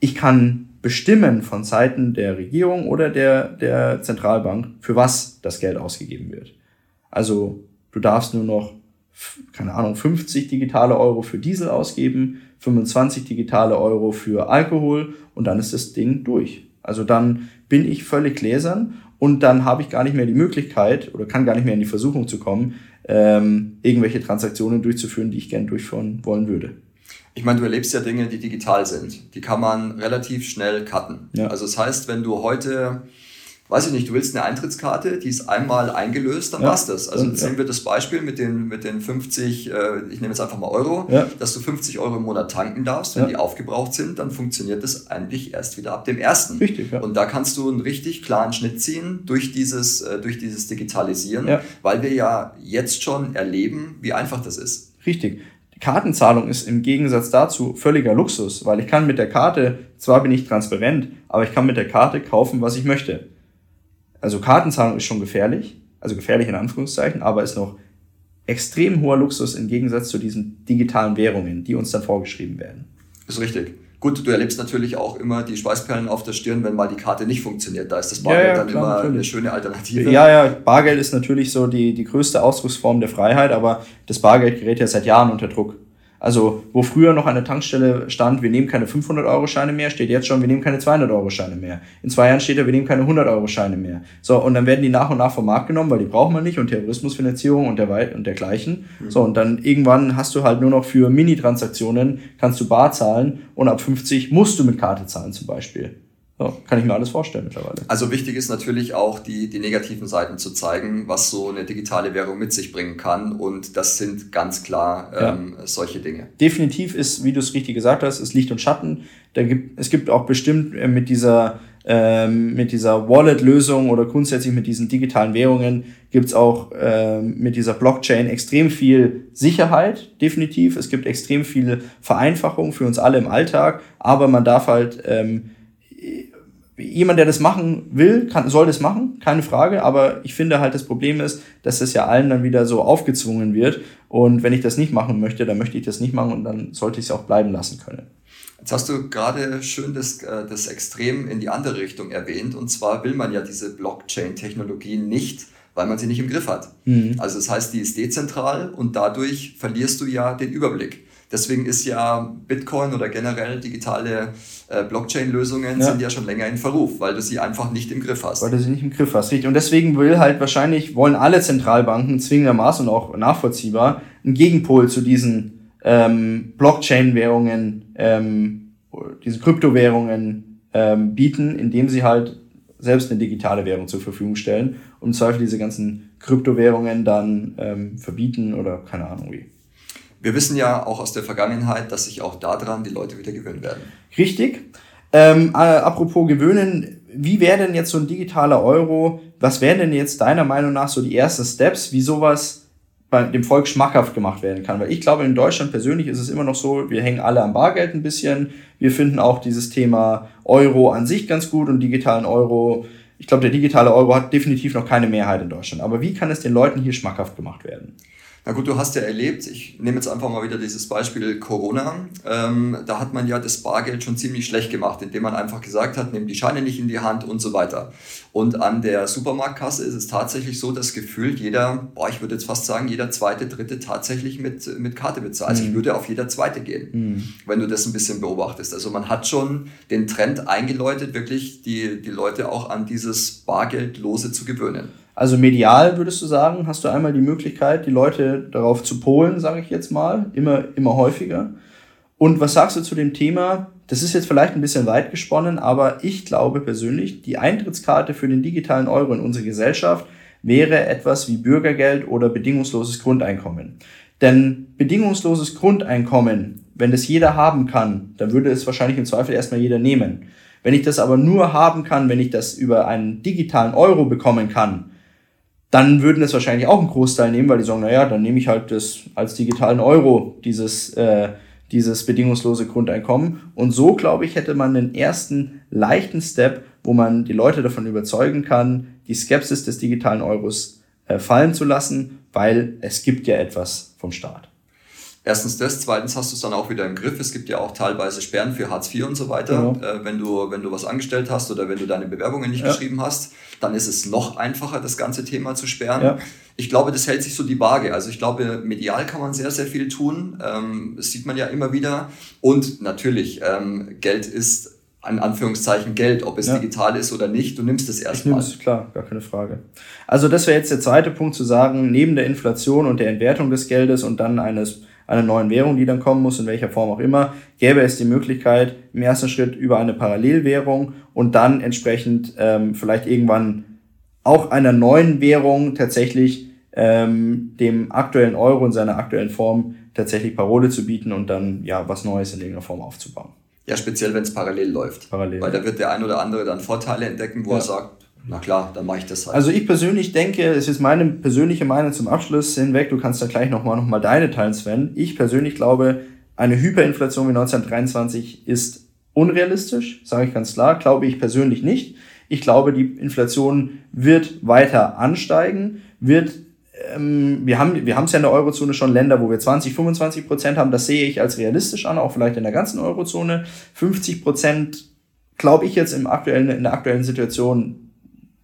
ich kann bestimmen von Seiten der Regierung oder der, der Zentralbank, für was das Geld ausgegeben wird. Also du darfst nur noch, keine Ahnung, 50 digitale Euro für Diesel ausgeben, 25 digitale Euro für Alkohol und dann ist das Ding durch. Also dann bin ich völlig gläsern und dann habe ich gar nicht mehr die Möglichkeit oder kann gar nicht mehr in die Versuchung zu kommen, ähm, irgendwelche Transaktionen durchzuführen, die ich gerne durchführen wollen würde. Ich meine, du erlebst ja Dinge, die digital sind. Die kann man relativ schnell cutten. Ja. Also das heißt, wenn du heute weiß ich nicht, du willst eine Eintrittskarte, die ist einmal eingelöst, dann ja. passt das. Also jetzt ja. nehmen wir das Beispiel mit den, mit den 50, äh, ich nehme jetzt einfach mal Euro, ja. dass du 50 Euro im Monat tanken darfst. Wenn die aufgebraucht sind, dann funktioniert das eigentlich erst wieder ab dem ersten. Richtig, ja. Und da kannst du einen richtig klaren Schnitt ziehen durch dieses, äh, durch dieses Digitalisieren, weil wir ja jetzt schon erleben, wie einfach das ist. Richtig. Kartenzahlung ist im Gegensatz dazu völliger Luxus, weil ich kann mit der Karte, zwar bin ich transparent, aber ich kann mit der Karte kaufen, was ich möchte. Also Kartenzahlung ist schon gefährlich, also gefährlich in Anführungszeichen, aber ist noch extrem hoher Luxus im Gegensatz zu diesen digitalen Währungen, die uns dann vorgeschrieben werden. Ist richtig. Gut, du erlebst natürlich auch immer die Schweißperlen auf der Stirn, wenn mal die Karte nicht funktioniert. Da ist das Bargeld ja, ja, dann klar, immer natürlich. eine schöne Alternative. Ja, ja, Bargeld ist natürlich so die, die größte Ausdrucksform der Freiheit, aber das Bargeld gerät ja seit Jahren unter Druck. Also, wo früher noch an der Tankstelle stand, wir nehmen keine 500-Euro-Scheine mehr, steht jetzt schon, wir nehmen keine 200-Euro-Scheine mehr. In zwei Jahren steht da, wir nehmen keine 100-Euro-Scheine mehr. So, und dann werden die nach und nach vom Markt genommen, weil die brauchen wir nicht und Terrorismusfinanzierung und, der, und dergleichen. Mhm. So, und dann irgendwann hast du halt nur noch für Mini-Transaktionen, kannst du bar zahlen und ab 50 musst du mit Karte zahlen zum Beispiel. So, kann ich mir alles vorstellen mittlerweile. Also wichtig ist natürlich auch die, die negativen Seiten zu zeigen, was so eine digitale Währung mit sich bringen kann. Und das sind ganz klar ähm, ja. solche Dinge. Definitiv ist, wie du es richtig gesagt hast, ist Licht und Schatten. Da gibt, es gibt auch bestimmt äh, mit dieser, ähm, mit dieser Wallet-Lösung oder grundsätzlich mit diesen digitalen Währungen gibt es auch ähm, mit dieser Blockchain extrem viel Sicherheit, definitiv. Es gibt extrem viel Vereinfachung für uns alle im Alltag, aber man darf halt ähm, jemand, der das machen will, kann, soll das machen, keine Frage. Aber ich finde halt, das Problem ist, dass das ja allen dann wieder so aufgezwungen wird. Und wenn ich das nicht machen möchte, dann möchte ich das nicht machen und dann sollte ich es auch bleiben lassen können. Jetzt hast du gerade schön das, äh, das Extrem in die andere Richtung erwähnt. Und zwar will man ja diese Blockchain-Technologie nicht, weil man sie nicht im Griff hat. Mhm. Also das heißt, die ist dezentral und dadurch verlierst du ja den Überblick. Deswegen ist ja Bitcoin oder generell digitale äh, Blockchain-Lösungen ja. sind ja schon länger in Verruf, weil du sie einfach nicht im Griff hast. Weil du sie nicht im Griff hast, richtig. Und deswegen will halt wahrscheinlich, wollen alle Zentralbanken zwingendermaßen und auch nachvollziehbar einen Gegenpol zu diesen ähm, Blockchain-Währungen, ähm, diese Kryptowährungen ähm, bieten, indem sie halt selbst eine digitale Währung zur Verfügung stellen und im Zweifel diese ganzen Kryptowährungen dann ähm, verbieten oder keine Ahnung wie. Wir wissen ja auch aus der Vergangenheit, dass sich auch daran die Leute wieder gewöhnen werden. Richtig. Ähm, äh, apropos gewöhnen, wie wäre denn jetzt so ein digitaler Euro? Was wären denn jetzt deiner Meinung nach so die ersten Steps, wie sowas bei dem Volk schmackhaft gemacht werden kann? Weil ich glaube, in Deutschland persönlich ist es immer noch so, wir hängen alle am Bargeld ein bisschen. Wir finden auch dieses Thema Euro an sich ganz gut und digitalen Euro. Ich glaube, der digitale Euro hat definitiv noch keine Mehrheit in Deutschland. Aber wie kann es den Leuten hier schmackhaft gemacht werden? Na gut, du hast ja erlebt, ich nehme jetzt einfach mal wieder dieses Beispiel Corona. Ähm, da hat man ja das Bargeld schon ziemlich schlecht gemacht, indem man einfach gesagt hat, nimm die Scheine nicht in die Hand und so weiter. Und an der Supermarktkasse ist es tatsächlich so, dass gefühlt jeder, boah, ich würde jetzt fast sagen, jeder zweite, dritte tatsächlich mit, mit Karte bezahlt. Also mhm. ich würde auf jeder zweite gehen, mhm. wenn du das ein bisschen beobachtest. Also man hat schon den Trend eingeläutet, wirklich die, die Leute auch an dieses Bargeldlose zu gewöhnen. Also medial würdest du sagen, hast du einmal die Möglichkeit, die Leute darauf zu polen, sage ich jetzt mal, immer, immer häufiger. Und was sagst du zu dem Thema? Das ist jetzt vielleicht ein bisschen weit gesponnen, aber ich glaube persönlich, die Eintrittskarte für den digitalen Euro in unsere Gesellschaft wäre etwas wie Bürgergeld oder bedingungsloses Grundeinkommen. Denn bedingungsloses Grundeinkommen, wenn das jeder haben kann, dann würde es wahrscheinlich im Zweifel erstmal jeder nehmen. Wenn ich das aber nur haben kann, wenn ich das über einen digitalen Euro bekommen kann, dann würden es wahrscheinlich auch einen Großteil nehmen, weil die sagen, naja, dann nehme ich halt das als digitalen Euro, dieses, äh, dieses bedingungslose Grundeinkommen. Und so, glaube ich, hätte man den ersten leichten Step, wo man die Leute davon überzeugen kann, die Skepsis des digitalen Euros äh, fallen zu lassen, weil es gibt ja etwas vom Staat. Erstens das, zweitens hast du es dann auch wieder im Griff. Es gibt ja auch teilweise Sperren für Hartz IV und so weiter. Ja. Äh, wenn, du, wenn du was angestellt hast oder wenn du deine Bewerbungen nicht ja. geschrieben hast, dann ist es noch einfacher, das ganze Thema zu sperren. Ja. Ich glaube, das hält sich so die Waage. Also ich glaube, medial kann man sehr, sehr viel tun. Ähm, das sieht man ja immer wieder. Und natürlich, ähm, Geld ist an Anführungszeichen Geld, ob es ja. digital ist oder nicht, du nimmst es erstmal. Ich nehme es, klar, gar keine Frage. Also das wäre jetzt der zweite Punkt zu sagen, neben der Inflation und der Entwertung des Geldes und dann eines einer neuen Währung, die dann kommen muss, in welcher Form auch immer, gäbe es die Möglichkeit, im ersten Schritt über eine Parallelwährung und dann entsprechend ähm, vielleicht irgendwann auch einer neuen Währung tatsächlich ähm, dem aktuellen Euro in seiner aktuellen Form tatsächlich Parole zu bieten und dann ja was Neues in irgendeiner Form aufzubauen. Ja, speziell wenn es parallel läuft. Parallel. Weil da wird der ein oder andere dann Vorteile entdecken, wo ja. er sagt, na klar, dann mache ich das halt. Also ich persönlich denke, es ist meine persönliche Meinung zum Abschluss hinweg, du kannst da gleich nochmal noch mal deine teilen, Sven. Ich persönlich glaube, eine Hyperinflation wie 1923 ist unrealistisch, sage ich ganz klar, glaube ich persönlich nicht. Ich glaube, die Inflation wird weiter ansteigen, wird ähm, wir haben wir haben es ja in der Eurozone schon Länder, wo wir 20, 25 Prozent haben. Das sehe ich als realistisch an, auch vielleicht in der ganzen Eurozone. 50 Prozent glaube ich jetzt im aktuellen, in der aktuellen Situation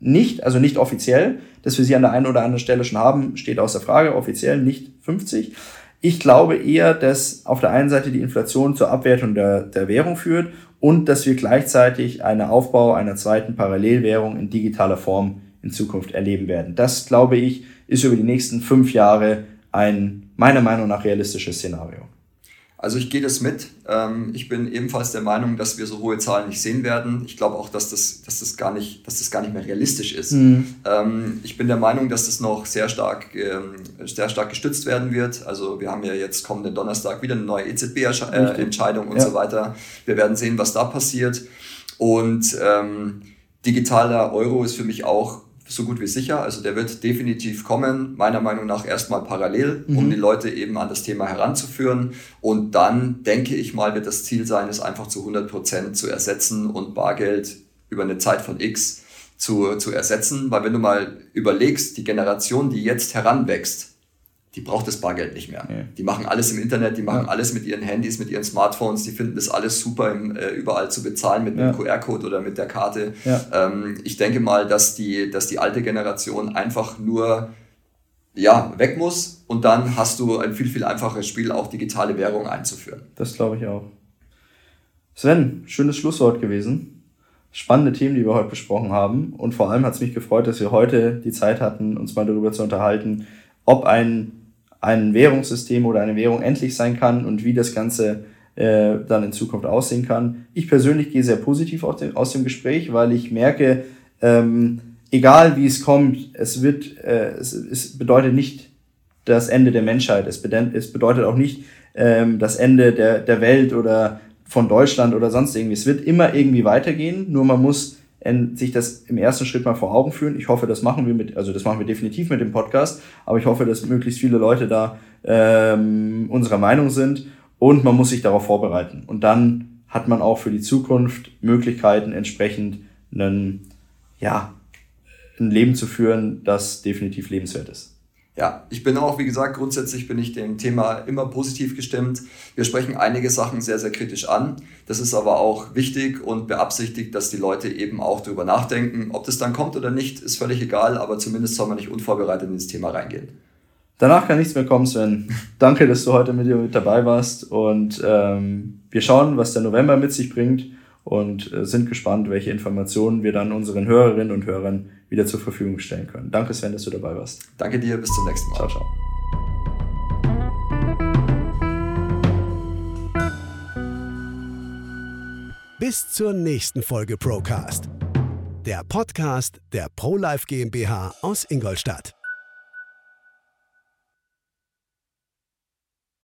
nicht, also nicht offiziell. Dass wir sie an der einen oder anderen Stelle schon haben, steht außer Frage. Offiziell nicht 50. Ich glaube eher, dass auf der einen Seite die Inflation zur Abwertung der, der Währung führt und dass wir gleichzeitig einen Aufbau einer zweiten Parallelwährung in digitaler Form in Zukunft erleben werden. Das, glaube ich, ist über die nächsten fünf Jahre ein meiner Meinung nach realistisches Szenario. Also ich gehe das mit. Ähm, ich bin ebenfalls der Meinung, dass wir so hohe Zahlen nicht sehen werden. Ich glaube auch, dass das, dass das, gar, nicht, dass das gar nicht mehr realistisch ist. Mhm. Ähm, ich bin der Meinung, dass das noch sehr stark, ähm, sehr stark gestützt werden wird. Also wir haben ja jetzt kommenden Donnerstag wieder eine neue EZB-Entscheidung und ja. so weiter. Wir werden sehen, was da passiert. Und ähm, digitaler Euro ist für mich auch so gut wie sicher. Also der wird definitiv kommen, meiner Meinung nach erstmal parallel, um mhm. die Leute eben an das Thema heranzuführen. Und dann denke ich mal, wird das Ziel sein, es einfach zu 100 Prozent zu ersetzen und Bargeld über eine Zeit von X zu, zu ersetzen. Weil wenn du mal überlegst, die Generation, die jetzt heranwächst, die braucht das Bargeld nicht mehr. Ja. Die machen alles im Internet, die machen ja. alles mit ihren Handys, mit ihren Smartphones, die finden das alles super, im, äh, überall zu bezahlen mit ja. einem QR-Code oder mit der Karte. Ähm, ich denke mal, dass die, dass die alte Generation einfach nur ja, weg muss und dann hast du ein viel, viel einfacheres Spiel, auch digitale Währung einzuführen. Das glaube ich auch. Sven, schönes Schlusswort gewesen. Spannende Themen, die wir heute besprochen haben. Und vor allem hat es mich gefreut, dass wir heute die Zeit hatten, uns mal darüber zu unterhalten, ob ein ein Währungssystem oder eine Währung endlich sein kann und wie das Ganze äh, dann in Zukunft aussehen kann. Ich persönlich gehe sehr positiv aus dem, aus dem Gespräch, weil ich merke, ähm, egal wie es kommt, es wird, äh, es, es bedeutet nicht das Ende der Menschheit. Es, bedeutet, es bedeutet auch nicht ähm, das Ende der, der Welt oder von Deutschland oder sonst irgendwie. Es wird immer irgendwie weitergehen, nur man muss sich das im ersten Schritt mal vor Augen führen. Ich hoffe, das machen wir mit, also das machen wir definitiv mit dem Podcast, aber ich hoffe, dass möglichst viele Leute da ähm, unserer Meinung sind und man muss sich darauf vorbereiten. Und dann hat man auch für die Zukunft Möglichkeiten, entsprechend einen, ja, ein Leben zu führen, das definitiv lebenswert ist. Ja, ich bin auch, wie gesagt, grundsätzlich bin ich dem Thema immer positiv gestimmt. Wir sprechen einige Sachen sehr, sehr kritisch an. Das ist aber auch wichtig und beabsichtigt, dass die Leute eben auch darüber nachdenken. Ob das dann kommt oder nicht, ist völlig egal, aber zumindest soll man nicht unvorbereitet ins Thema reingehen. Danach kann nichts mehr kommen, Sven. Danke, dass du heute mit mit dabei warst und ähm, wir schauen, was der November mit sich bringt und äh, sind gespannt, welche Informationen wir dann unseren Hörerinnen und Hörern wieder zur Verfügung stellen können. Danke Sven, dass du dabei warst. Danke dir, bis zum nächsten Mal. Ciao, ciao. Bis zur nächsten Folge Procast. Der Podcast der ProLife GmbH aus Ingolstadt.